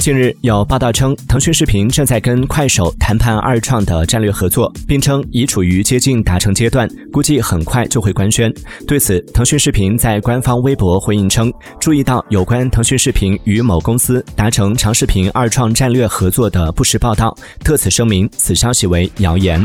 近日有报道称腾讯视频正在跟快手谈判二创的战略合作并称已处于接近达成阶段估计很快就会官宣。对此腾讯视频在官方微博回应称注意到有关腾讯视频与某公司达成长视频二创战略合作的不实报道特此声明此消息为谣言。